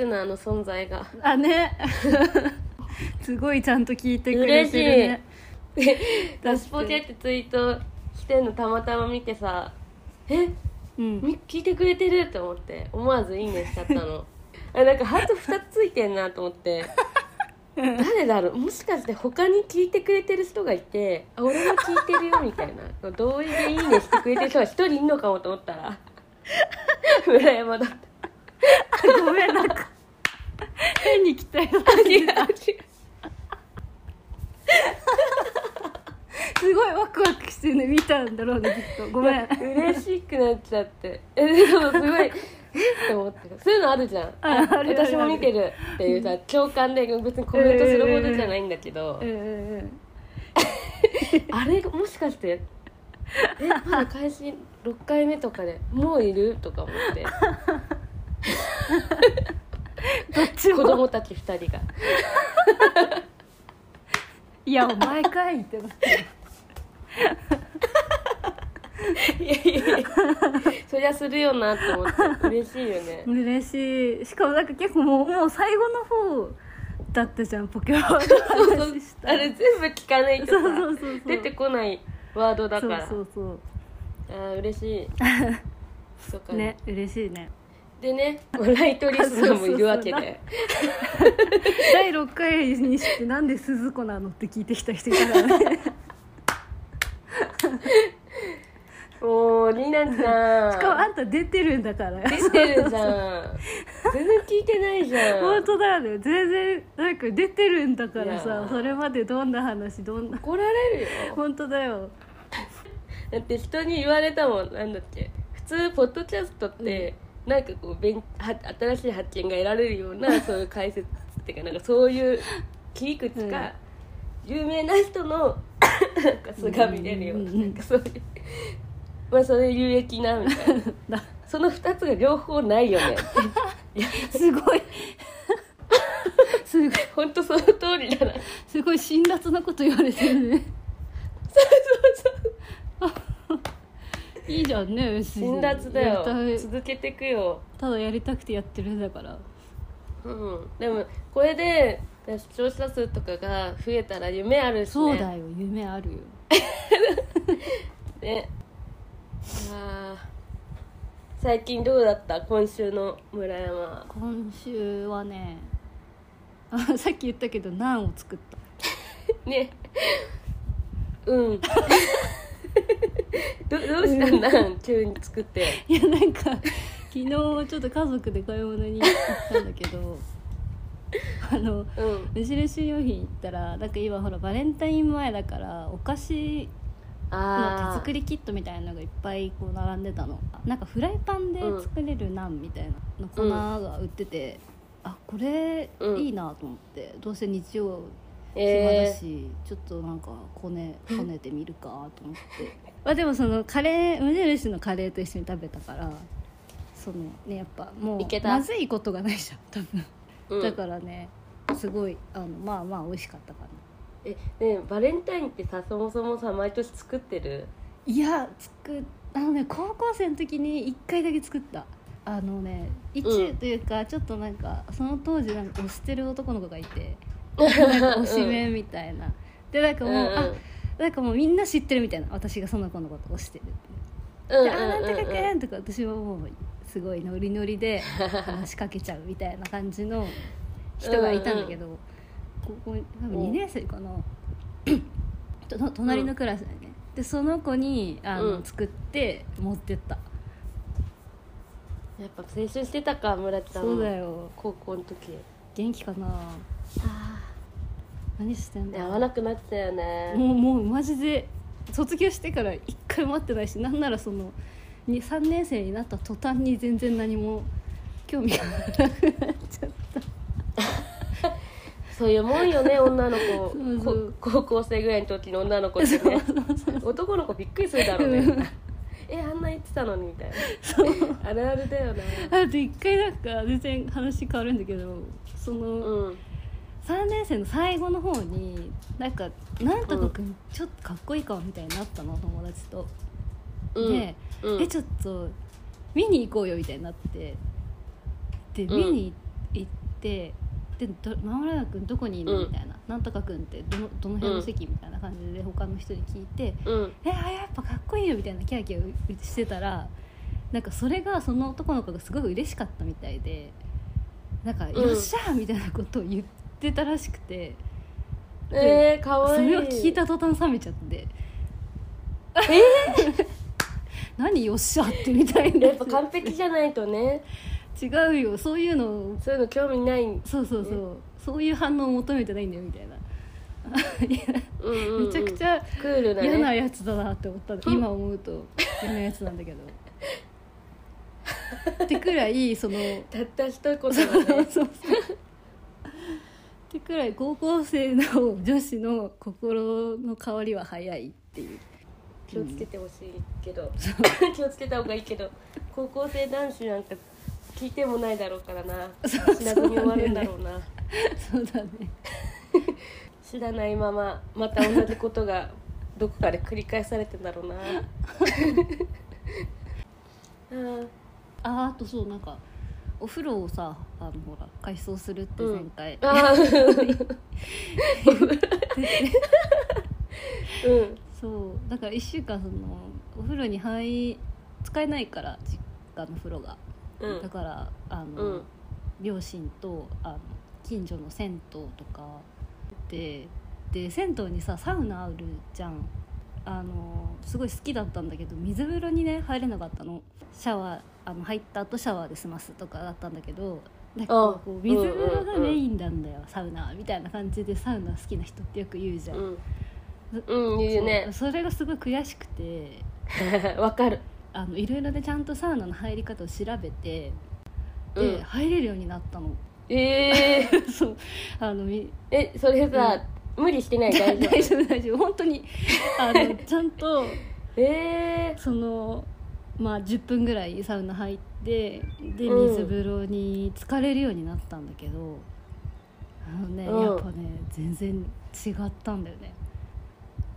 スナーの存在が。あね。すごいちゃんと聞いてくれてるね。ダスポケってツイートしてんのたまたま見てさえ？うん。み聞いてくれてるって思って思わずいいねしちゃったの。あなんかハート2つついてんなと思って。誰だろう？もしかして他に聞いてくれてる人がいてあ俺も聞いてるよみたいな。同意でいいねしてくれてる人が一人いんのかもと思ったら。村山だった。ごめんなんか変に期待さあ違う違うすごいワクワクしてね見たんだろうねきっと。ごめん。嬉しくなっちゃって。えでもすごい えって思ってそういうのあるじゃん。ああるある私も見てるっていうさ共感で別にコメントするほどじゃないんだけど、あれもしかしてえまだ開始6回目とかでもういる？とか思って どっちも。子供たち2人が。いやお前かいってなって。いやいやいやそりゃするよなって思って。嬉しいよね。嬉しい。しかもなんか結構もうもう最後の方だったじゃんポケモンのそうそう。話したあれ全部聞かないとさそうそうそうそう。出てこないワードだから。そうそうあー嬉しい。そうね嬉しいねでねライトリスナーもいるわけで。第6回にしてなんで鈴子なのって聞いてきた人いたからね。もうりなちゃん。しかもあんた出てるんだから。出てるじゃん。全然聞いてないじゃん。本当だよね。全然なんか出てるんだからさそれまでどんな話どんな。怒られるよ。本当だよ。だって人に言われたもん。なんだっけ。普通ポッドキャストって、なんかこう勉は新しい発見が得られるようなそういう解説っていうかなんかそういう切り口か、有名な人のなんか素が見れるような,、なんかそういうまあそれ有益なみたいな。だ その2つが両方ないよね。すごいすごい。本当その通りだな。すごい辛辣なこと言われてるねいいじゃんね別に辛辣だよ。続けてくよ。ただやりたくてやってるんだから。うん。でもこれで視聴者数とかが増えたら夢あるしね。そうだよ。夢あるよ。ね。あー。最近どうだった？今週の村山。今週はねあさっき言ったけどナンを作った。ね。うん どどうしたん？だ急に作って。いやなんか昨日ちょっと家族で買い物に行ったんだけど あのうん。無印良品行ったらなんか今ほらバレンタイン前だからお菓子のあ手作りキットみたいなのがいっぱいこう並んでたの。なんかフライパンで作れるナンみたいなの粉が売ってて、あこれうんいいなと思って、どうせ日曜暇だえし、ちょっとなんかこねこねてみるかと思って。まあでもそのカレー無印のカレーと一緒に食べたからそのねやっぱもいうけた。まずいことがないじゃん多分、ーうん。だからねすごいあのまあまあ美味しかったかな。えねえバレンタインってさそもそもさ毎年作ってる？いや作っあのね高校生の時に1回だけ作った。あのね一うん。というか、ちょっとなんかその当時なんか推してる男の子がいてなんか推しメンみたいな、でなんかもう、うんうん。あなんかもうみんな知ってるみたいな。私がその子のことを推してる。ってうんで「あなんとかうんくん」とか私はもうすごいノリノリで話しかけちゃうみたいな感じの人がいたんだけど、ここ多分2年生かな。隣のクラスだよね、でその子にあの、うん。作って持ってった。やっぱ青春してたか村ちゃんもそうだよ。高校の時。元気かな何してんだ会わなくなったよね。もうもうマジで卒業してから一回も会ってないしなんならそのに3年生になった途端に全然何も興味がなくなっちゃった。そういうもんよね女の子。そう高校生ぐらいの時の女の子ってね。男の子びっくりするだろうね。えあんな言ってたのにみたいな。あるあるだよな。あと一回なんか全然話変わるんだけどその、うん3年生の最後の方になんか「なんとかくんちょっとかっこいいかも」みたいになったの友達と。うんで、うんえちょっと見に行こうよみたいになってで見に行って、でど「間村君どこにいるの?」うんみたいな「なんとか君ってどのどの辺の席?」みたいな感じで他の人に聞いてうん「えあやっぱかっこいいよ」みたいなキャーキャーしてたらなんかそれがその男の子がすごい嬉しかったみたいでなんか「んよっしゃ!」みたいなことを言ってたらしくて。えー、かわいい。それを聞いた途端冷めちゃって。何よっしゃってみたいな。やっぱ完璧じゃないとね。違うよ。そういうの。をそういうの興味ない。そうそうそう、そういう反応を求めてないんだよみたいな。うんめちゃくちゃクールだね。嫌なやつだなって思ったの。今思うと嫌なやつなんだけど。ってくらいその たった一言 そうそうそうってくらい高校生の女子の心の変わりは早いっていう。気をつけてほしいけど気をつけた方がいいけど高校生男子なんて聞いてもないだろうからな。知らずに終わるんだろうな。そうだね。知らないまままた同じことがどこかで繰り返されてんだろうな。ああとそうなんかお風呂をさあのほら改装するって前回、あー。うん。そう。だから1週間そのお風呂に入使えないから実家の風呂が、うん。だからあの、うん。両親とあの近所の銭湯とかでで銭湯にさサウナあるじゃんあのすごい好きだったんだけど水風呂にね入れなかったの。シャワーあの入った後シャワーで済ますとかだったんだけどなんかこうあ水風呂がメインなんだよ、サウナはみたいな感じでサウナ好きな人ってよく言うじゃん、うん。うん言うね。それがすごい悔しくて わかる。あのいろいろでちゃんとサウナの入り方を調べてで、うん。入れるようになったの。えー、そう。あのみえそれさ、無理してない 大丈夫大丈夫。大丈夫。本当にあの ちゃんとえそのまあ10分ぐらいサウナ入ってでうん。水風呂に浸かれるようになったんだけど、あのね、うん。やっぱね全然違ったんだよね。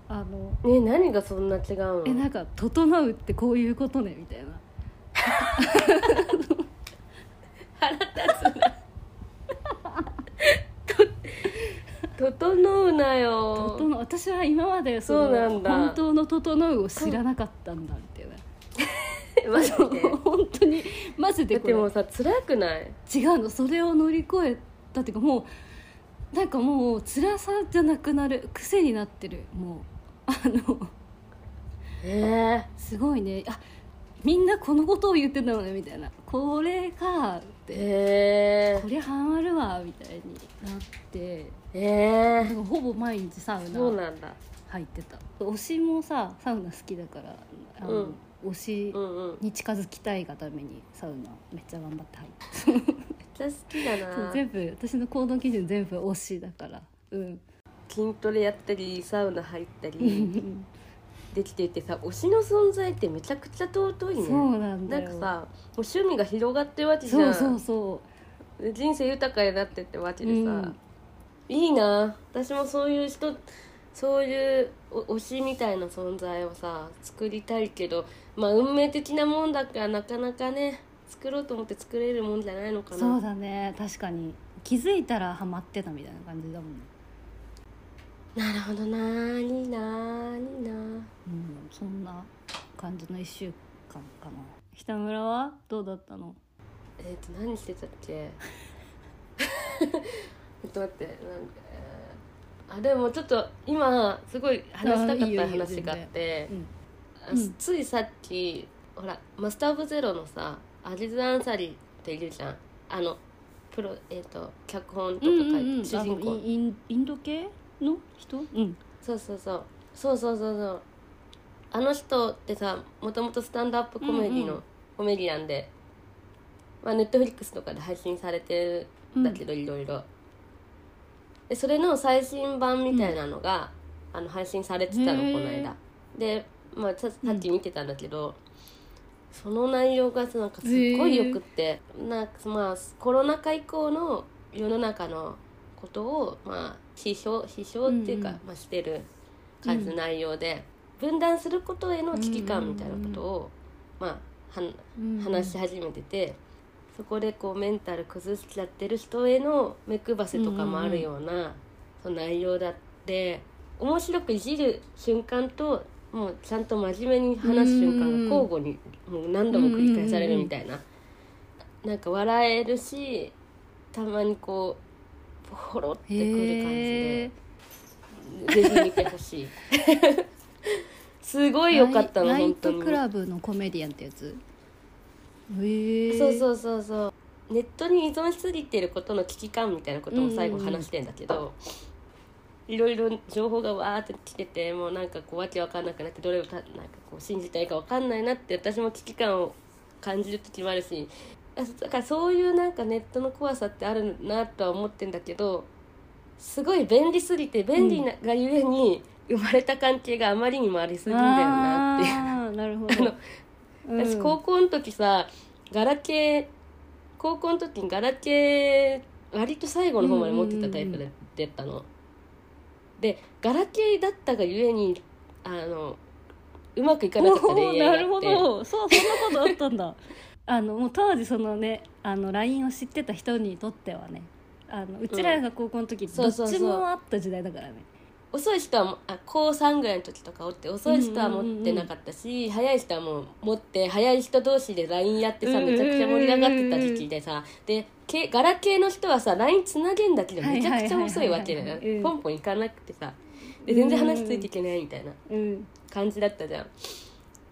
あのー、ね何がそんな違うの？えなんか「整うってこういうことね」みたいな 整うなよ。整う私は今までそのそうなんだ。本当の「整う」を知らなかったんだみたいな。マジで？本当にマジでこれ。だってもうさ辛くない？違うのそれを乗り越えたっていうかもうなんかもう辛さじゃなくなる癖になってるもう。あのえすごいね。あみんなこのことを言ってたのねみたいな。これかっー、て。えこりゃハマるわみたいになってー、えなんかほぼ毎日サウー、そうナなんだ。入ってた。推しもさサウナ好きだからあの、うん。推しうんうん。めっに近づきたいがためにサウナめっちゃ頑張って入ってちゃ好きだな。全部私の行動基準全部推しだから。うん。筋トレやったりサウナ入ったりできていてさ推しの存在ってめちゃくちゃ尊いね。そうなんだよ。なんかさもう趣味が広がってるわけじゃそうんそう。そ人生豊かになってってわけう、でさ、うん、いいな。私もそういう人そういうお推しみたいな存在をさ作りたいけどまあ運命的なもんだからなかなかね作ろうと思って作れるもんじゃないのかな。そうだね。確かに。気づいたらハマってたみたいな感じだもんね。なるほどな。いいないいなうんそんな感じの1週間かな。北村はどうだったの？えっ、と何してたっけ？っと待ってなんあでもちょっと今すごい話したかった話があってついさっきほらマスター・オブ・ゼロのさアリズ・アンサリーっているじゃん。あのプロえっ、と脚本とか書いて、主人公。インインド系の人？うん。そうそうそう。そうそうそうそう。あの人ってさもともとスタンドアップコメディの、うんうんコメディなんでまあネットフリックスとかで配信されてるんだけど、いろいろでそれの最新版みたいなのが、あの配信されてたのこの間。でまあささっき見てたんだけど、その内容がさなんかすっごいよくって、なんかまあコロナ禍以降の世の中のことをまあ批評批評っていうか、まあ、してる感じの内容で、分断することへの危機感みたいなことを、まあは話し始めててそこでこうメンタル崩しちゃってる人への目配せとかもあるような、その内容だって面白くいじる瞬間ともうちゃんと真面目に話す瞬間が交互にもう何度も繰り返されるみたいな、なんか笑えるしたまにこうほろってくる感じへでぜひ見てほしい。すごい良かったの本当にトクラブのコメディアンってやつ？へえそうそうそうそう。ネットに依存しすぎてることの危機感みたいなことも最後話してんだけど、いろいろ情報がわーって来ててもうなんかこうわけわかんなくなってどれをたなんかこう信じたいかわかんないなって私も危機感を感じる時もあるしだからそういうなんかネットの怖さってあるなとは思ってんだけどすごい便利すぎて便利ながゆえに生まれた関係があまりにもありすぎんだよなっていう。あーなるほど私高校の時さガラケー高校の時にガラケー割と最後の方まで持ってたタイプで出たの、でガラケーだったがゆえにあのうまくいかなかったお恋ーなるほど。そうそんなことあったんだ。あのもう当時そのねあの LINE を知ってた人にとってはねあのうちらが高校の時どっそうそう。そうちもあった時代だからね遅い人はもあ高3ぐらいの時とかおって遅い人は持ってなかったし、早い人はもう持って早い人同士で LINE やってさうんうんうんうんめちゃくちゃ盛り上がってた時期でさでけガラケーの人はさ LINE つなげんだけどめちゃくちゃ遅いわけだよポンポンいかなくてさで全然話ついていけないみたいなうん。感じだったじゃん。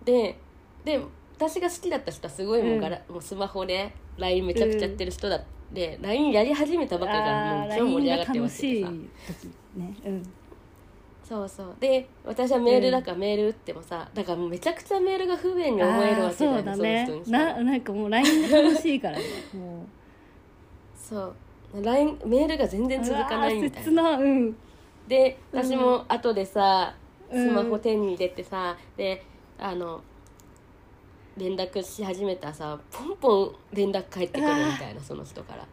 でで私が好きだった人はすごいもうガラ、もうスマホで LINE めちゃくちゃやってる人だで LINE やり始めたばかりからもう超盛り上がってますけどさ時ね。うんそうそう。で私はメールだからメール打ってもさだからもうめちゃくちゃメールが不便に思えるわけだよそうだそのね人にななんかもう LINE が楽しいからね。もそう。LINE メールが全う然続かないみたい切な。なうん。で私も後でさうん。スマホ手に入れてさ、であの連絡し始めたらさポンポン連絡返ってくるみたいなその人から。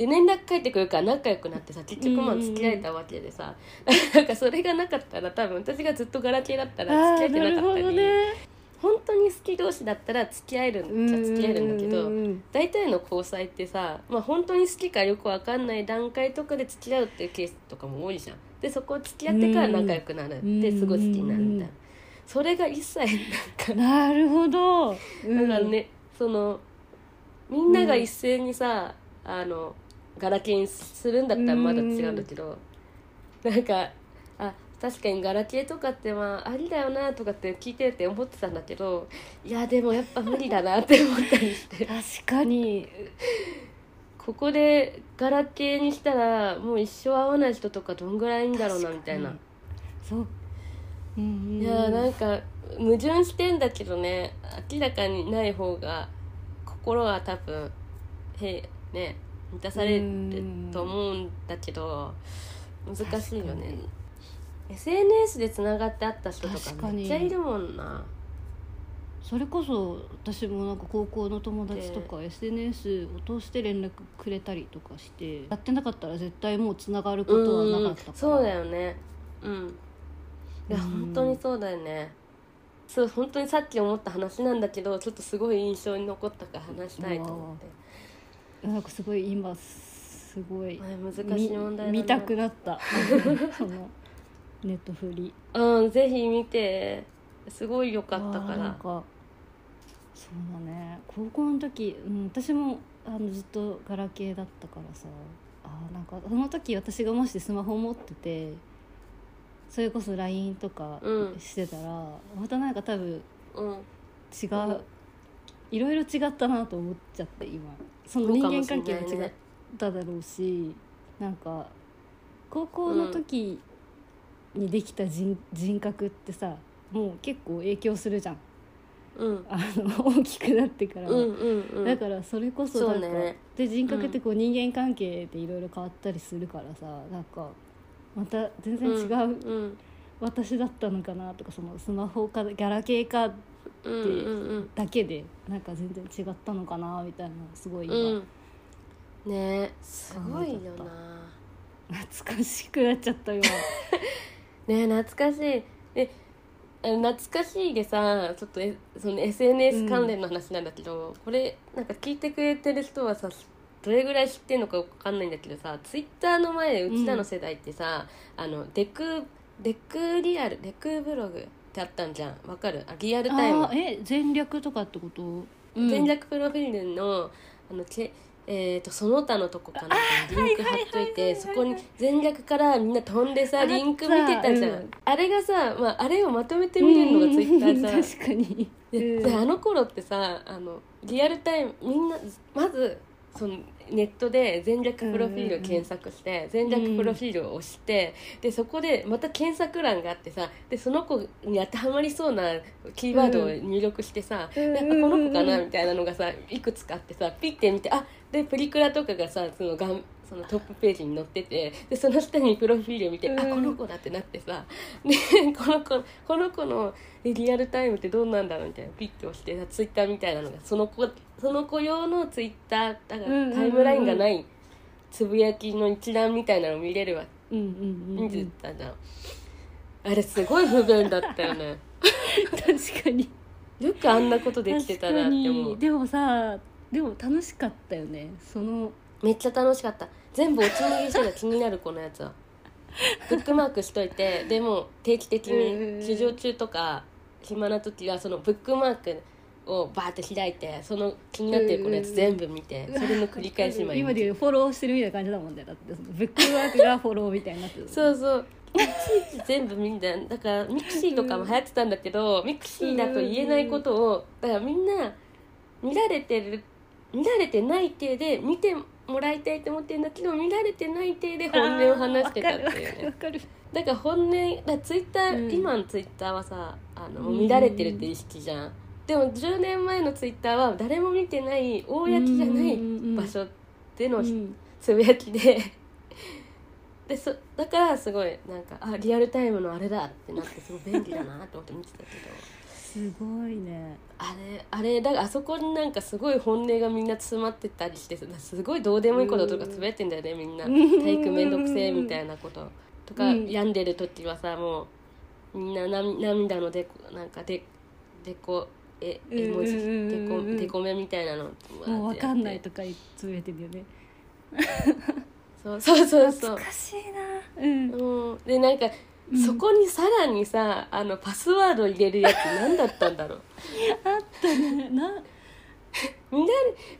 で連絡返ってくるから仲良くなってさ結局まあ付き合えたわけでさ、なんかそれがなかったら多分私がずっとガラケーだったらあ付き合えてなかったり、ね。本当に好き同士だったら付き合えるんじゃ付き合えるんだけど、うんうんうん大体の交際ってさ、まあ、本当に好きかよくわかんない段階とかで付き合うっていうケースとかも多いじゃん。でそこを付き合ってから仲良くなるうんですごい好きになるみたいなそれが一切なんかなるほど、うん。だからねそのみんなが一斉にさ、あのガラケーにするんだったらまだ違うんだけど、なんかあ確かにガラケーとかってまあありだよなとかって聞いてて思ってたんだけどいやでもやっぱ無理だなって思ったりして。確かに。ここでガラケーにしたらもう一生会わない人とかどんぐらいいんだろうなみたいな。そう、いやーなんか矛盾してんだけどね明らかにない方が心は多分へね満たされると思うんだけど難しいよね。SNS でつながって会った人とかめっちゃいるもんな。それこそ私もなんか高校の友達とか SNS を通して連絡くれたりとかしてやってなかったら絶対もうつながることはなかったから、そうだよね。うん。いやうん。本当にそうだよね。そう本当にさっき思った話なんだけどちょっとすごい印象に残ったから話したいと思ってなんかすごい今すごいね難しい問題だな。見見たくなった。そのネットフリ。うんぜひ見て。すごい良かったかあーなんらかそうだね。高校の時、うん、私もあのずっとガラケーだったからさ。あーなんかその時私がもしスマホ持っててそれこそ LINE とかうん。してたら、またなんか多分うん。違う、うんいろいろ違ったなと思っちゃって今。その人間関係も違っただろうしなんか高校の時にできた人,、人格ってさもう結構影響するじゃん。うん。あの大きくなってから、うんうんうん。だからそれこそなんか、ね。で人格ってこう人間関係でいろいろ変わったりするからさなんかまた全然違う、うん私だったのかなとかそのスマホかギャラ系かうんうんうんだけでなんか全然違ったのかなみたいなすごい今、うん。ねすごいよな。懐かしくなっちゃった今。ね懐かしい。であの懐かしいでさちょっとえその SNS 関連の話なんだけど、これなんか聞いてくれてる人はさどれぐらい知ってんのかわかんないんだけどさツイッターの前でうちらの世代ってさ、あのデクデクリアルデクブログってあったんじゃん。わかる？あリアルタイム。え全略とかってこと、うん。全略プロフィールのあのけえー、とその他のとこかな。リンク貼っといてそこに全略からみんな飛んでさリンク見てたじゃん、うん。あれがさ、まあ、あれをまとめて見れるのがツイッターさ、確かに、でうん。であの頃ってさあのリアルタイムみんなまずそのネットで全略プロフィールを検索して、全略プロフィールを押して、でそこでまた検索欄があってさでその子に当てはまりそうなキーワードを入力してさ、うんであこの子かなみたいなのがさいくつかあってさピッて見てあでプリクラとかがさそのがんそのトップページに載っててでその下にプロフィールを見て、あうん。この子だってなってさでこの子この子のえリアルタイムってどうなんだろうみたいなピッて押してさツイッターみたいなのがその子その子用のツイッターだからタイムラインがないつぶやきの一覧みたいなの見れるわ。うんうんうん、う見てん、たじゃん、あれすごい不便だったよね。確かに。よくあんなことできてたなって思う。でもさでも楽しかったよね。そのめっちゃ楽しかった全部おつむぎしてた気になるこのやつはブックマークしといてでも定期的に試乗中とか暇な時はそのブックマークをバーって開いてその気になってるこのやつ全部見てそれの繰り返し毎日今でいうフォローしてるみたいな感じだもんね。だってブックマークがフォローみたいになってる。そうそう。いちいち全部見ん。だだからミクシーとかも流行ってたんだけどミクシーだと言えないことをだからみんな見られてる見られてない体で見てもらいたいと思ってるんだけど見られてない体で本音を話してたっていうね。かるだから本音だツイッター、うん。今のツイッターはさあの見られてるって意識じゃん、でも10年前のツイッターは誰も見てない公じゃない場所でのうんつぶやきででそだからすごいなん。かあリアルタイムのあれだってなってすごい便利だなと思って見てたけどすごいねあれあれだからあそこになんかすごい本音がみんな詰まってたりしてすごいどうでもいいこととかつぶやいてんだよねみんな。うん。体育めんどくせえみたいなこと。とか、うん。病んでる時はさもうみんなな涙のでこなんかででこえ絵文字でこでこめみたいなのもうわかんないととかつぶやいてるよね。そうそうそうそう。懐かしいな。うん。うん、でなんか、うん。そこにさらにさあのパスワード入れるやつ 何だったんだろう？あったね。なみんな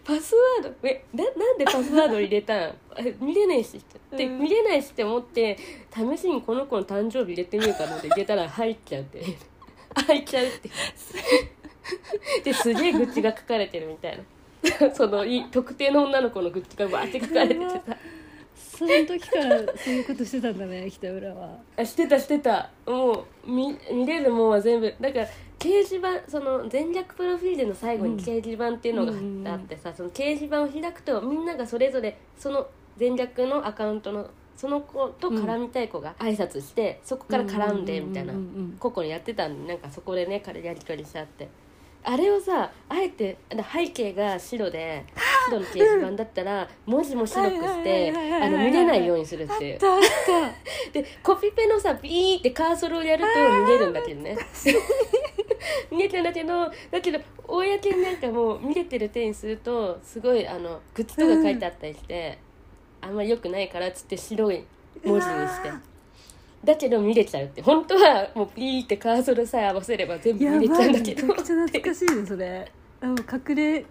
パスワードえななんでパスワード入れたん？え見れないしって、うん。見れないしって思って試しにこの子の誕生日入れてみようかなって入れたら入っちゃうって。入っちゃうって。ですげえ愚痴が書かれてるみたいな。そのい特定の女の子の愚痴がわーって書かれててさその時からそういうことしてたんだね 北浦は。あしてたしてた。もう見見れるもんは全部。だから掲示板その全略プロフィールの最後に掲示板っていうのがうんあってさ、その掲示板を開くとみんながそれぞれその全略のアカウントのその子と絡みたい子が挨拶して、そこから絡んでみたいなうんうんうんうん。個々にやってたんでなんかそこでね彼やり取りしちゃってあれをさあえてだ背景が白で白の掲示板だったら文字も白くして見れないようにするっていうあったでコピペのさビーってカーソルをやると見れるんだけどね見れてんだけどだけど公になんかもう見れてる手にするとすごいあのグッズとか書いてあったりして、あんまり良くないからっつって白い文字にしてだけど見れちゃうって。本当はもうピーってカーソルさえ合わせれば全部見れちゃうんだけどめちゃくちゃ懐かしい。ねそれもう隠れ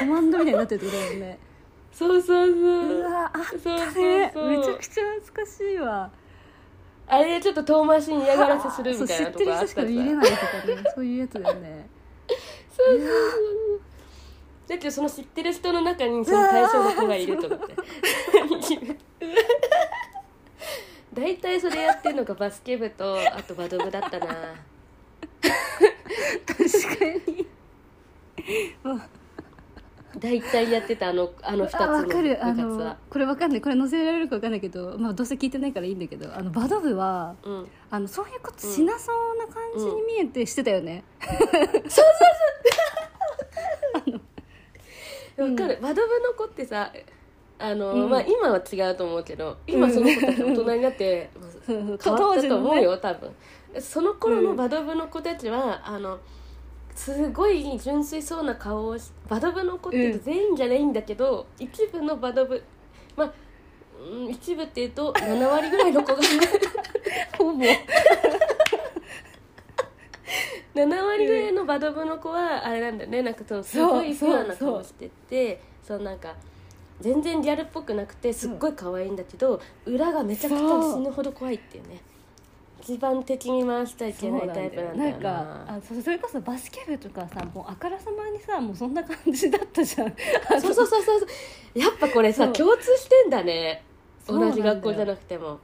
コマンドみたいになってるってことだもんねそうそうそううわあっそうたそうねそうめちゃくちゃ懐かしいわあれちょっと遠回しに嫌がらせするみたいなそう知ってる人しかとこあったさ見れないとかねそういうやつだよねそうそうそうだけどその知ってる人の中にその対象の子がいると思って大体それやってるのがバスケ部とあとバド部だったな。確かに。大体やってたあのあの2つあの部わかる。あ活のはこれわかんない。これ載せられるかわかんないけどまあどうせ聞いてないからいいんだけどあのバド部はうん。あのそういうことしなそうな感じに見えてしてたよね、わかる。バド部の子ってさあの、うん。まあ今は違うと思うけど今その子たち大人になって、変わったと思うねよ、多分。その頃のバド部の子たちは、あのすごい純粋そうな顔をしバド部の子っていうと全員じゃないんだけど、一部のバド部まあうん一部っていうと7割ぐらいの子が ほぼ。7割ぐらいのバド部の子はあれなんだよね。なんかそのすごいそうな顔しててそうなんか全然ギャルっぽくなくてすっごい可愛いんだけど裏がめちゃくちゃ死ぬほど怖いっていうね。一番敵に回しちゃいけないタイプなんだよな。んなかあそそれこそバスケ部とかさもうあからさまにさもうそんな感じだったじゃん。そうそうそうそう。やっぱこれさ共通してんだね。同じ学校じゃなくても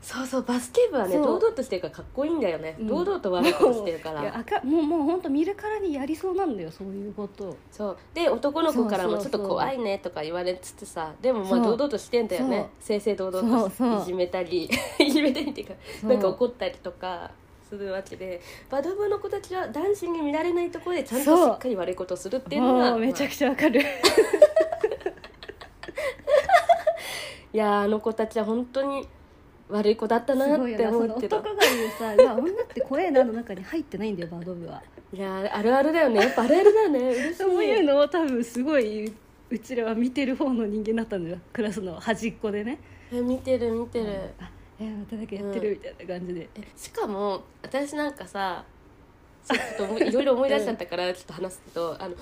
そうそうバスケ部はねそう。堂々としてるからかっこいいんだよね、うん。堂々と悪いことしてるかいやらもうもう本当見るからにやりそうなんだよそういうこと。そう。で男の子からもちょっと怖いねとか言われつつさでもまそう。あ堂々としてんだよね。正々堂々とそうそう。いじめたり いじめたりっていうかそう。なんか怒ったりとかするわけでバド部の子たちは男子に見られないところでちゃんとしっかり悪いことをするっていうのがもうめちゃまあくちゃわかる。いやーあの子たちは本当に悪い子だったなすって思うけど男が言うさ「うわ女って怖えな」の中に入ってないんだよバド部は。いやーあるあるだよね。やっぱあるあるだよね。そういうのを多分すごいううちらは見てる方の人間だったんだよ。クラスの端っこでね。え見てる見てる、あえまただけやってるみたいな感じで、えしかも私なんかさちょっと思いいろいろ思い出しちゃったからちょっと話すけど、あの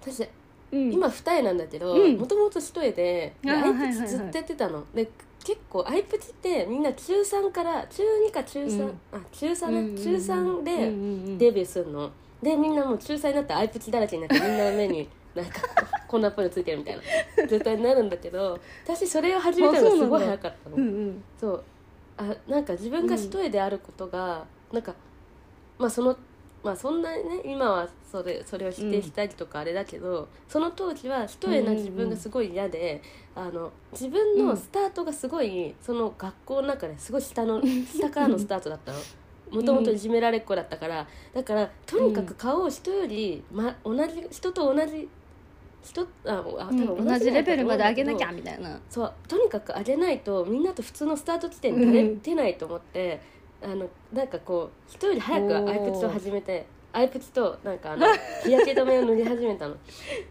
私うん。今二重なんだけどうん。もともと一重でであいはいはいプチずっとやってたの、で結構アイプチってみんな中3から中2か中3、うん。あ中3ね、うんうんうん中3でうんうんうん。デビューするの。でみんなもう中3になってアイプチだらけになってみんな目になんか こんなっぽいのついてるみたいな。状態になるんだけど私それを始めたのがすごい早かったの。うんうん。そう。あなんか自分が一重であることが、なんかまあそのまあそんなにね今はそれそれを否定したりとかあれだけど、その当時は一重な自分がすごい嫌で、あの自分のスタートがすごいその学校の中ですごい下の下からのスタートだったの。もともといじめられっ子だったから。だからとにかく顔を人より、ま、同じ人と同じ人ああ多分同じレベルまで上げなきゃゃみたいな。そう。とにかく上げないとみんなと普通のスタート地点に立てないと思って、あのなんかこう人より早くアイプチを始めてアイプチとなんかあの 日焼け止めを塗り始めたの。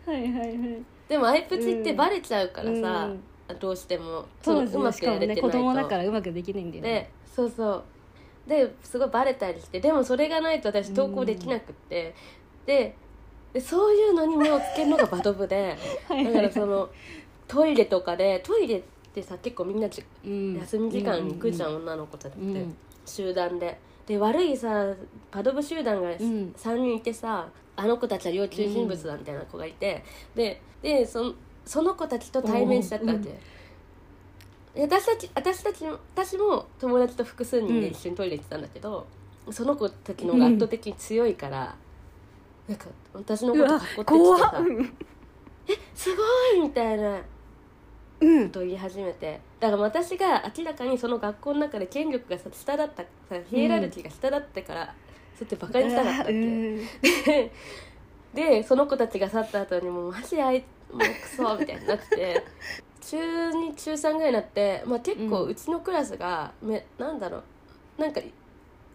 はいはいはい。でもアイプチってバレちゃうからさ、どうしてもそ当時のうまくやれてないと。子供だからうまくできないんだよね。でそうそう。ですごいバレたりしてでもそれがないと私投稿できなくって、ででそういうのに目をつけるのがバド部で だからそのトイレとかでトイレってさ結構みんなじうん。休み時間に行くじゃん、う女の子たちって、うん集団で。で悪いさバド部集団がん。3人いてさ、あの子たちは要注意人物だみたいな子がいて、ででそのその子たちと対面しちゃったわけ、うん。で私たち私たちも私も友達と複数人で一緒にトイレ行ってたんだけど、その子たちの方が圧倒的に強いから、なんか私のことうわかってきて怖さっ「すごい!」みたいなうん。と言い始めてだから私が明らかにその学校の中で権力がさ下だったさヒエラルキーが下だってから、そうやってバカにしたかったわけ、うん。ででその子たちが去った後にもうマジあいもうクソみたいになって 中2中3ぐらいになって、まあ、結構うんうちのクラスがめなんだろう。なんか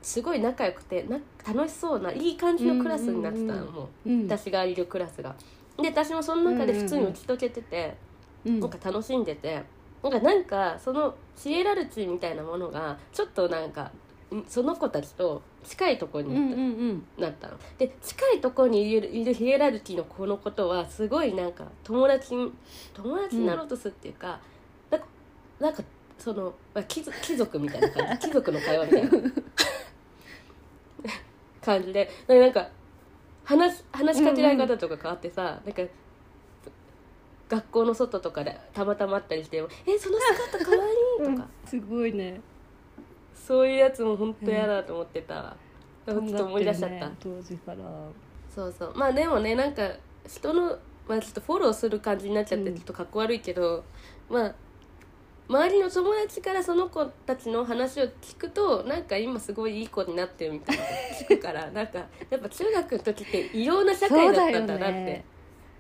すごい仲良くてな楽しそうないい感じのクラスになってたの、うんもう。うん。私がいるクラスが。で私もその中で普通に打ち解けてて、うん。なんか楽しんでてなんかなんかそのシエラルチーみたいなものがちょっとなんかんその子たちと近いところにうんうんうん。なったの、で近いところにいるいるヒエラルキーの子のことはすごいなんか友達に友達になろうとするっていうか、なんかなんかそのまあ貴族貴族みたいな感じ。貴族の会話みたいな。感じでなんか話し話しかけられ方とか変わってさ、なんか学校の外とかでたまたま会ったりして「えその姿かわいい」とか、すごいね。そういうやつも本当嫌だと思ってた、ちょっと思い出しちゃった、ね当時から。そうそう。まあでもねなんか人のまあちょっとフォローする感じになっちゃってうん。ちょっとかっこ悪いけど、まあ周りの友達からその子たちの話を聞くとなんか今すごいいい子になってるみたいなこと聞くからなんかやっぱ中学の時って異様な社会だったんだなって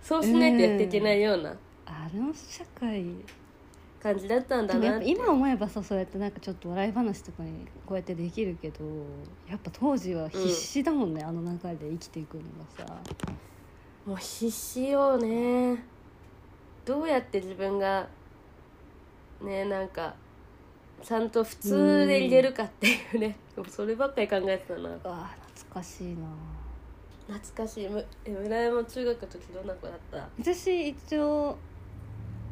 そうしないとやっていけないような、あの社会感じだったんだでもやっぱなって今思えばさそうやってなんかちょっと笑い話とかにこうやってできるけどやっぱ当時は必死だもんね、あの中で生きていくのがさ。もう必死よね。どうやって自分がねなんかちゃんと普通で入れるかっていうね、でもそればっかり考えてたな。うわ懐かしいな懐かしい。むえ村山中学の時どんな子だった？私一応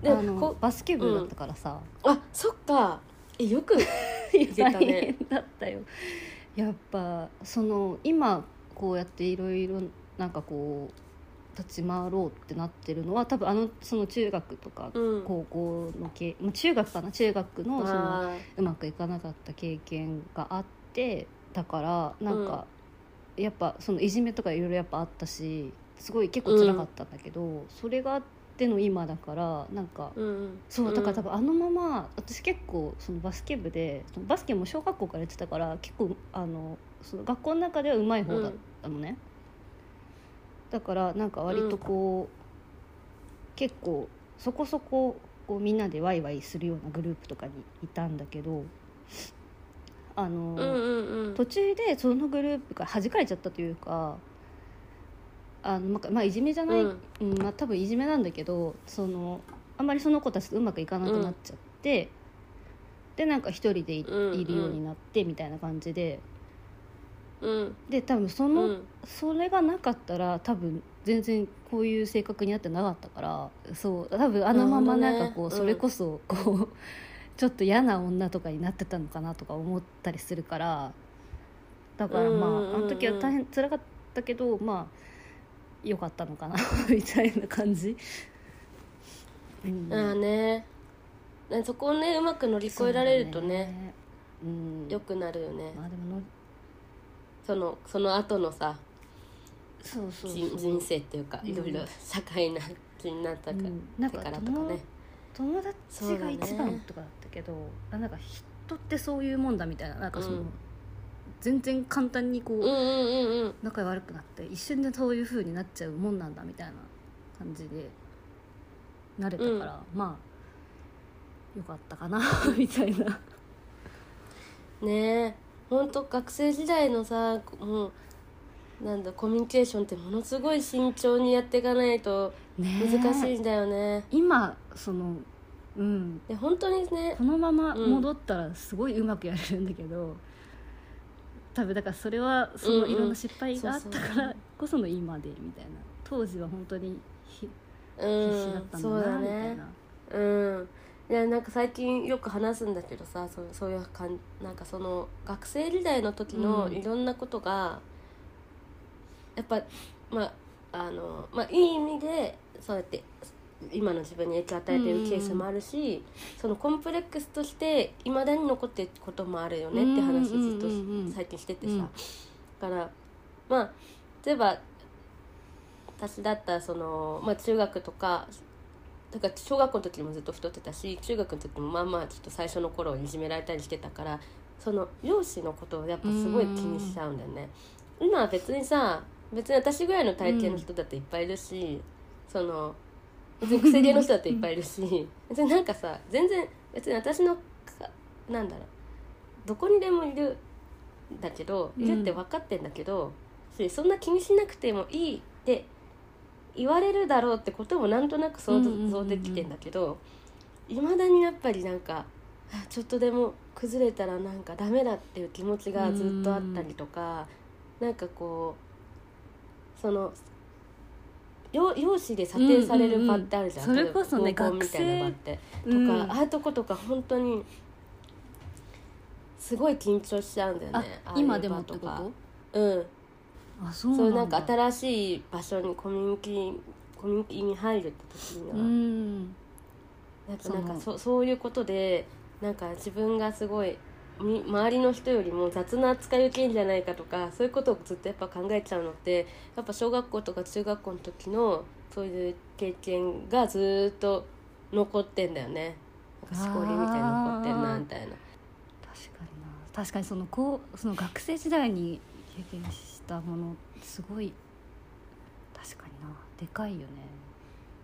であのこバスケ部だったからさ、あそっか。えよく 大てたね。変だったよ。やっぱその今こうやっていろいろなんかこう立ち回ろうってなってるのは多分あのその中学とかうん。高校の経、まあ中学かな？中学のそのあうまくいかなかった経験があってだからなんか、やっぱそのいじめとかいろいろやっぱあったしすごい結構辛かったんだけど、それがあっての今だからなんかーうん。そうだから多分あのまま私結構そのバスケ部でそのバスケも小学校からやってたから結構あのその学校の中ではうまい方だったのね、だからなんか割とこう、結構そこそここうみんなでワイワイするようなグループとかにいたんだけどあの、うんうんうん。途中でそのグループから弾かれちゃったというかあのまあまあいじめじゃない、ううんんまあ、多分いじめなんだけどそのあんまりその子たちとうまくいかなくなっちゃって、でなんか一人でい,、うんうんるようになってみたいな感じで。うん。で多分その、うん。それがなかったら多分全然こういう性格になってなかったからそう多分あのままなんかこう、うんそれこそこうちょっと嫌な女とかになってたのかなとか思ったりするからだからまあ、うんうんうんあの時は大変辛かったけどまあ良かったのかな みたいな感じ。うん。ああね。ねそこをねうまく乗り越えられるとねね。うん。良くなるよね。まあでものそのその後のさそうそう人人生っていうかうん。いろいろ社会な気になったか,、うん。なんかからとかね友達が一番とかだったけど、あなんか人ってそういうもんだみたいな。なんかその、うん。全然簡単にこう、うんうんうんうん。仲悪くなって一瞬でそういう風になっちゃうもんなんだみたいな感じで慣れたから、まあよかったかな みたいな。ねえ。ほんと学生時代のさもうなんだコミュニケーションってものすごい慎重にやっていかないとね難しいんだよね。今そのうん。で本当にねこのまま戻ったらすごいうまくやれるんだけど、多分だからそれはそのうんうん。いろんな失敗があったからこその今でみたいな。当時は本当に必死だったんだん。そうだなみたいねな、うん。いやなんか最近よく話すんだけどさそうそういうかんなんかその学生時代の時のうん。いろんなことが、やっぱまああのまあいい意味でそうやって今の自分に影響を与えているケースもあるし、そのコンプレックスとしていまだに残っていることもあるよねって話ずっと最近しててさ、うん。だからまあ例えば私だったらその、まあ、中学とかだから小学校の時もずっと太ってたし中学の時もまあまあちょっと最初の頃いじめられたりしてたからその容姿のことをやっぱすごい気にしちゃうんだよね。今は別にさ別に私ぐらいの体型の人だっていっぱいいるし、その別に癖毛の人だっていっぱいいるし 別になんかさ全然別に私のかなんだろうどこにでもいるんだけどいるって分かってんだけど、しそんな気にしなくてもいいって言われるだろうってこともなんとなく想うんうんうんうん。像できてんだけどいま、未だにやっぱりなんかあちょっとでも崩れたらなんかダメだっていう気持ちがずっとあったりとか、なんかこうそのよ容姿で査定される場ってあるじゃん,、うんうんうん。それこそね合コンみたいな場って。とか、うん。ああいうとことか本当にすごい緊張しちゃうんだよあね今でもと？かとうん。あそうそうなんか新しい場所にコミュニティコミュニティに入るって時には、うん。やっぱなんかそそそういうことでなんか自分がすごいみ周りの人よりも雑な扱いを受けるんじゃないかとかそういうことをずっとやっぱ考えちゃうのってやっぱ小学校とか中学校の時のそういう経験がずっと残ってんだよね。なんかしこりみたいに残ってんなみたいな。確かにな。確かにそのこうその学生時代に経験したものすごい確かにな。でかいよね。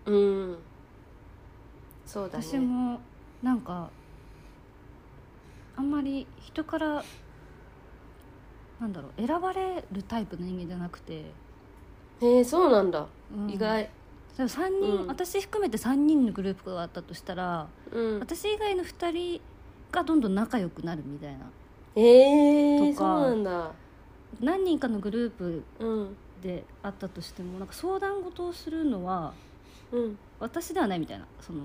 うん。そうだね。私もなんかあんまり人からなんだろう選ばれるタイプの人間じゃなくて、へえそうなんだ、うん。意外。でも3人、うん。私含めて3人のグループがあったとしたらうん。私以外の2人がどんどん仲良くなるみたいな。ええとかそうなんだ。何人かのグループうん。であったとしてもなんか相談事をするのはうん。私ではないみたいなその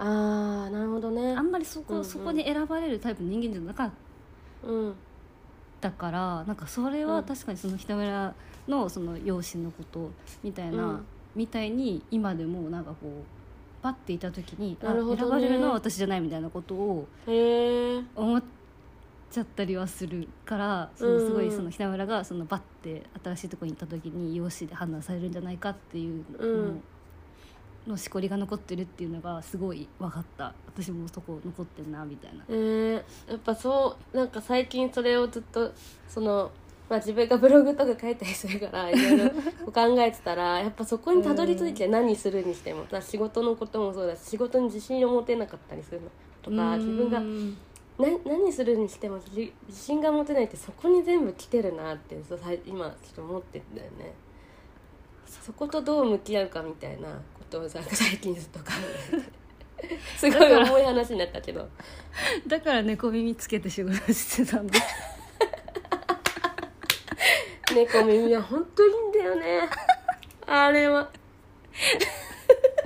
ああなるほどね。あんまりそこ,、うんうん。そこに選ばれるタイプの人間じゃなかっうんたからなんかそれはうん。確かにその北村のその養子のことみたいな、うん。みたいに今でもなんかこうパッていた時に、あなるほどね。選ばれるのは私じゃないみたいなことをへえ思っちゃったりはするからそのすごいその北村がそのバッて新しいところに行った時に養子で判断されるんじゃないかっていうのうんのしこりが残ってるっていうのがすごい分かった。私もそこ残ってんなみたいな。えー、やっぱそうなんか最近それをずっとその、まあ、自分がブログとか書いたりするからいろいろ考えてたら やっぱそこにたどり着いて何するにしても、さ仕事のこともそうだし仕事に自信を持てなかったりするの。とか自分がうんな何するにしても自自信が持てないってそこに全部来てるなって今ちょっと思ってんだよね。そことどう向き合うかみたいな。ことをさ最近ずっと考えて。すごい重い話になったけど。だから猫耳つけて仕事してたんだ。猫耳は本当にいいんだよね。あれは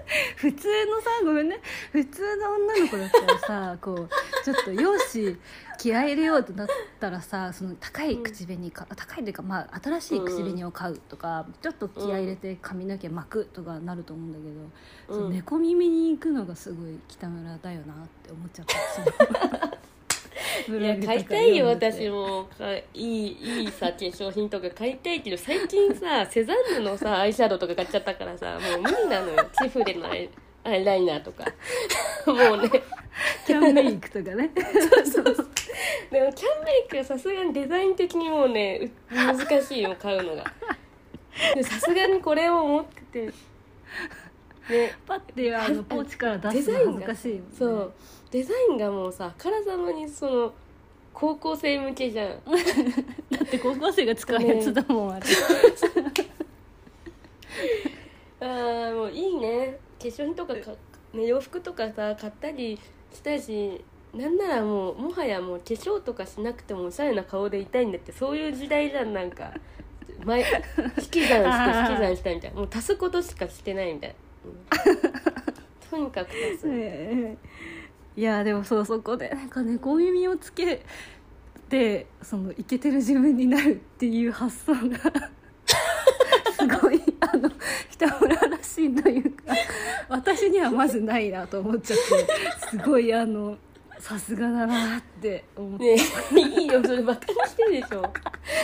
普通のさごめんね。普通の女の子だったらさ こうちょっと容姿気合い入れようとなったらさその高い口紅か、高いというか、まあ、新しい口紅を買うとか、ちょっと気合い入れて髪の毛巻くとかなると思うんだけど、そのうん猫耳に行くのがすごい北村だよなって思っちゃった。そ の いや買いたいよ私も。かいいいいさ化粧品とか買いたいけど最近さ セザンヌのさアイシャドウとか買っちゃったからさもう無理なのよチフレのアイアイライナーとか。もうね。キャンメイクとかね。でもキャンメイクはさすがにデザイン的にもうねう難しいよ買うのが。でさすがにこれを持っててねパッてあのポーチから出すの恥ずかしいよね。そう。デザインがもうさあからさまにその高校生向けじゃん。だって高校生が使うやつだもんあれ。あーもういいね。化粧品とかか、ね、洋服とかさ買ったりしたしなんならもうもはやもう化粧とかしなくてもおしゃれな顔でいたいんだってそういう時代じゃんなんか。前引き算して引き算したみたいな。もう足すことしかしてないみたいな、うん とにかく足す、いやでもそうそこでなんか猫耳をつけてそのイケてる自分になるっていう発想が すごいあの北村らしいというか私にはまずないなと思っちゃってすごいあのさすがだなって思って、ねえいいよそれバカにしてるでしょ。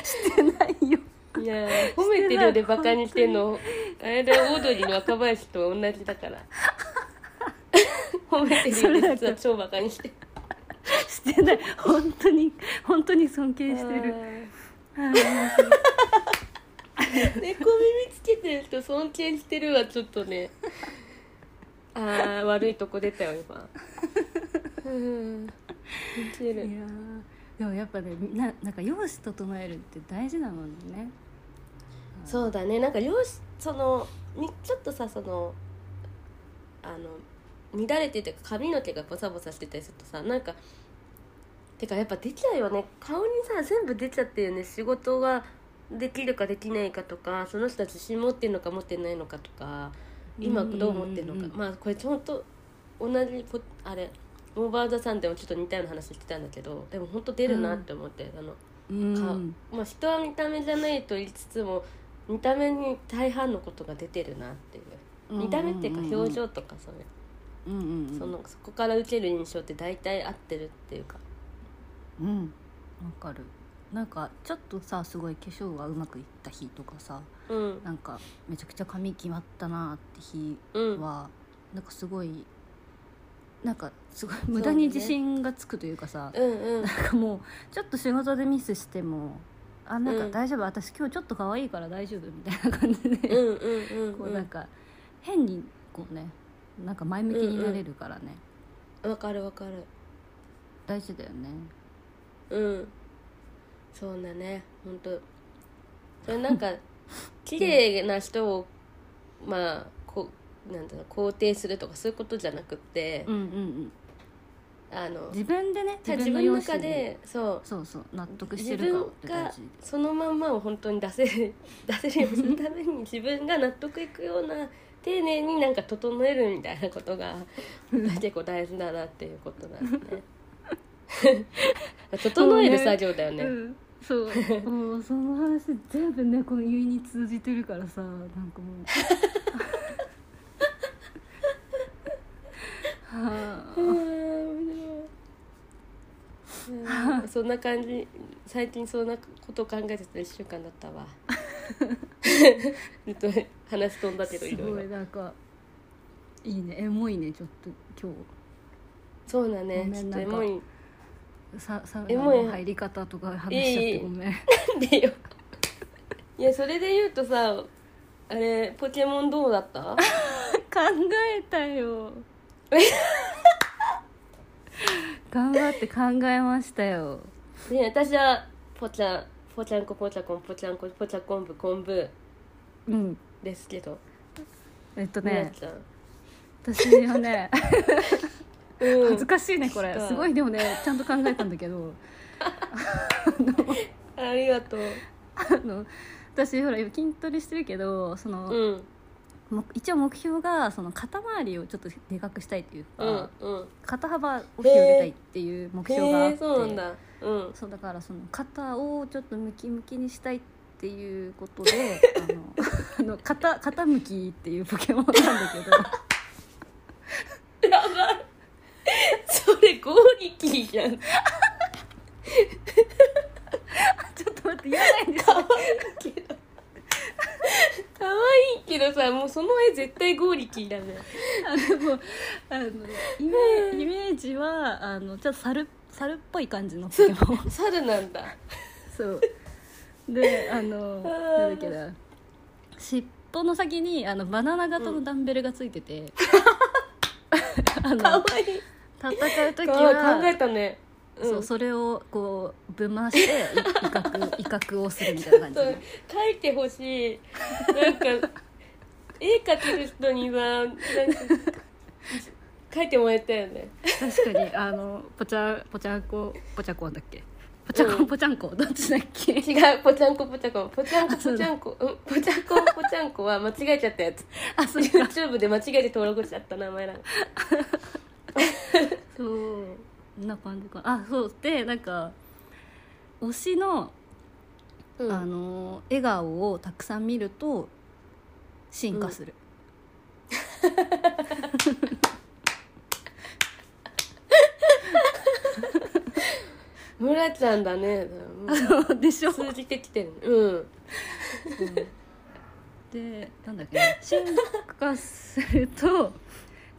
してないよいやー 褒めてるようでバカにしてんの。あれでオードリーの若林と同じだから。褒めてるようで実は超バカにして。るしてない。本当に本当に尊敬してる。猫耳つけてる人尊敬してるはちょっとね。あー悪いとこ出たよ今。うん。いやー。でもやっぱねななんか容姿整えるって大事なもんねそうだね。なんか容姿そのみちょっとさそのあの乱れてて髪の毛がボサボサしてたりするとさなんかてかやっぱ出ちゃうよね。顔にさ全部出ちゃってるよね。仕事ができるかできないかとかその人は自信持ってるのか持ってないのかとか今どう思ってるのか、うんうんうんまあこれちょっと同じポあれオーバー・ザ・さんでもちょっと似たような話してたんだけどでも本当出るなって思って、あのうん。まあ、人は見た目じゃないと言いつつも見た目に大半のことが出てるなっていう。見た目っていうか表情とかそれ、う。んうんうん。そのそこから受ける印象って大体合ってるっていうか。うん。わかる。なんかちょっとさすごい化粧がうまくいった日とかさうん。なんかめちゃくちゃ髪決まったなって日うん。は、なんかすごいなんかすごい無駄に自信がつくというかさうんうん。なんかもうちょっと仕事でミスしてもあなんかうん。大丈夫、私今日ちょっと可愛いから大丈夫みたいな感じで、うんうんうんこうなんか変にこうねなんか前向きになれるからね、わかるわかる。大事だよね。うん。そうだね。本当それなんか 綺麗な人をまあこうなんだろう肯定するとかそういうことじゃなくって、うんうんうんあの自分でね自自分の中ででそう。そうそう納得し自てるか分がそのまんまを本当に出せる 出せるようにするために 自分が納得いくような丁寧になんか整えるみたいなことが 結構大事だなっていうことだよね整える作業だよね。うん。そう。もうその話全部猫の言いに通じてるからさなんかもう。はあうん。そんな感じ最近そんなことを考えてた1週間だったわ。ずっと話飛んだけどすごいろ。いろいなんかいいね。エモいねちょっと今そうだね。ちょっとエモい。日さサウナエモい。の入り方とか話しちゃってごめんでよ。いやそれで言うとさあれポケモンどうだった？考えたよ頑張って考えましたよ。ね私はポチャポチャンコポチャコンポチャンコポチャコンブコンブうん。ですけど。えっとね私はねうん。恥ずかしいねこれ。すごいでもねちゃんと考えたんだけど。ありがとう。あの私ほら今筋トレしてるけどその、うん。も一応目標がその肩周りをちょっとでかくしたいというか、うんうん。肩幅を広げたいっていう目標があってそうなんだ。うん。そうだからその肩をちょっとムキムキにしたいっていうことで あのあの肩肩向きっていうポケモンなんだけど。やばい。それゴーリキーじゃん。ちょっと待って言わないんですけど可愛いけどさもうその絵絶対ゴーリキーだね。あでもあのイメイメージはあのちょっと猿猿っぽい感じのポケモン。猿なんだ。そう。であのなんだっけな。尻尾の先にあのバナナ型のダンベルがついてて、あ 可の愛い。戦う時は考えたねそうそれをこうぶん回してい威嚇 威嚇をするみたいな感じそう描いてほしい。なんか 絵描ける人にはなんか描いてもらいたいよね。確かにあのぽちゃぽちゃんこぽちゃこんだっけ？ぽちゃこうん。んぽちゃんこどっちだっけ？違うぽちゃんこぽちゃこぽちゃんこぽちゃんこうんぽちゃんこぽちゃんこは間違えちゃったやつ。あそうか。YouTube で間違えて登録しちゃった名前なの。そう。こんな感じか。あそう。でなんか推しのうん。あの笑顔をたくさん見ると進化する、村ちゃんだね。でしょ、通じてきてるうん。でなんだっけな。進化すると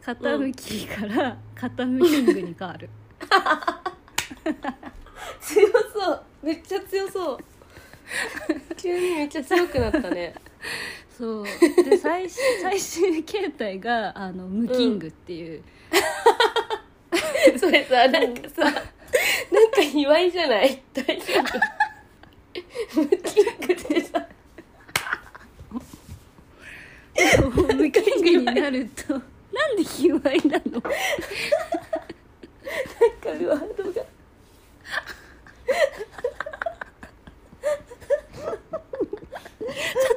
傾きから傾キングに変わる、強そう。めっちゃ強そう。急にめっちゃ強くなったね。そう。で最終最終形態があのムキングっていう、それさなんかさなんか卑猥じゃない？大丈夫。ムキングってさ ムキングになるとなんで卑猥なのなんかワードがちょ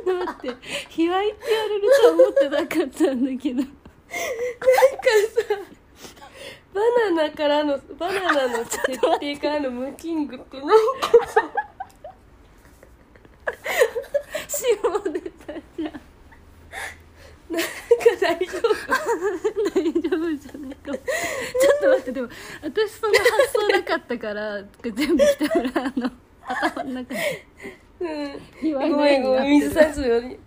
っと待って卑猥って言われるとは思ってなかったんだけどなんかさバナナからのバナナの設定からのムキングってなんかさ下出たじゃんなんか大丈夫大丈夫じゃないかもちょっと待ってでも私その発想なかったから全部北村の頭の中でうん卑猥ごめんごめん水な差すように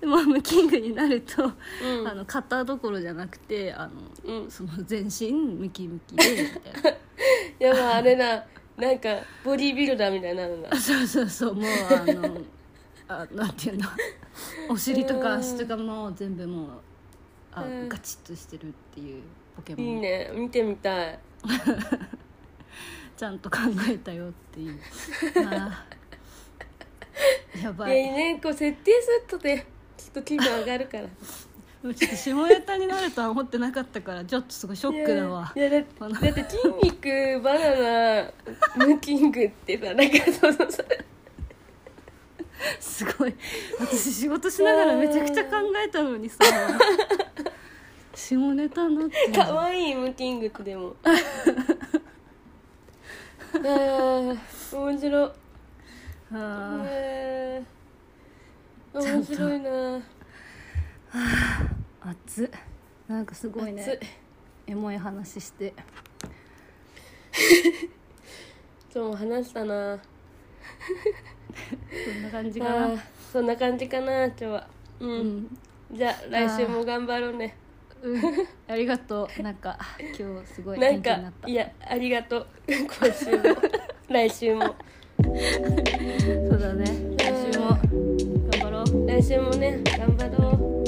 でもムキングになると、うんあの肩どころじゃなくてあのうん。その全身ムキムキでみた いなやばいあれだなんかボディービルダーみたいになるんだあそうそうそうもうあの あなんていうの？お尻とか足とかも全部もうあうん。ガチッとしてるっていうポケモン。いいね。見てみたい。ちゃんと考えたよっていう。やばい。いやね。こう設定するとねちょっと気分上がるからちょっと下ネタになるとは思ってなかったからちょっとすごいショックだわ。いやだあのだって筋肉バナナムキングってさなんかそのさすごい。私仕事しながらめちゃくちゃ考えたのにさ下ネタになってんじゃん可愛いムキングって。でもあー面白い。あえー面白いなー熱っ。なんかすごい熱ねエモい話して。今日も話したな。そんな感じあかな？ーそんな感じかな今日は。うん、うん、じゃあ来週も頑張ろうね。うん、ありがとう。なんか今日すごい元気になった。いやありがとう。今週も。来週も。そうだね。来週も頑張ろう。来週もね頑張ろう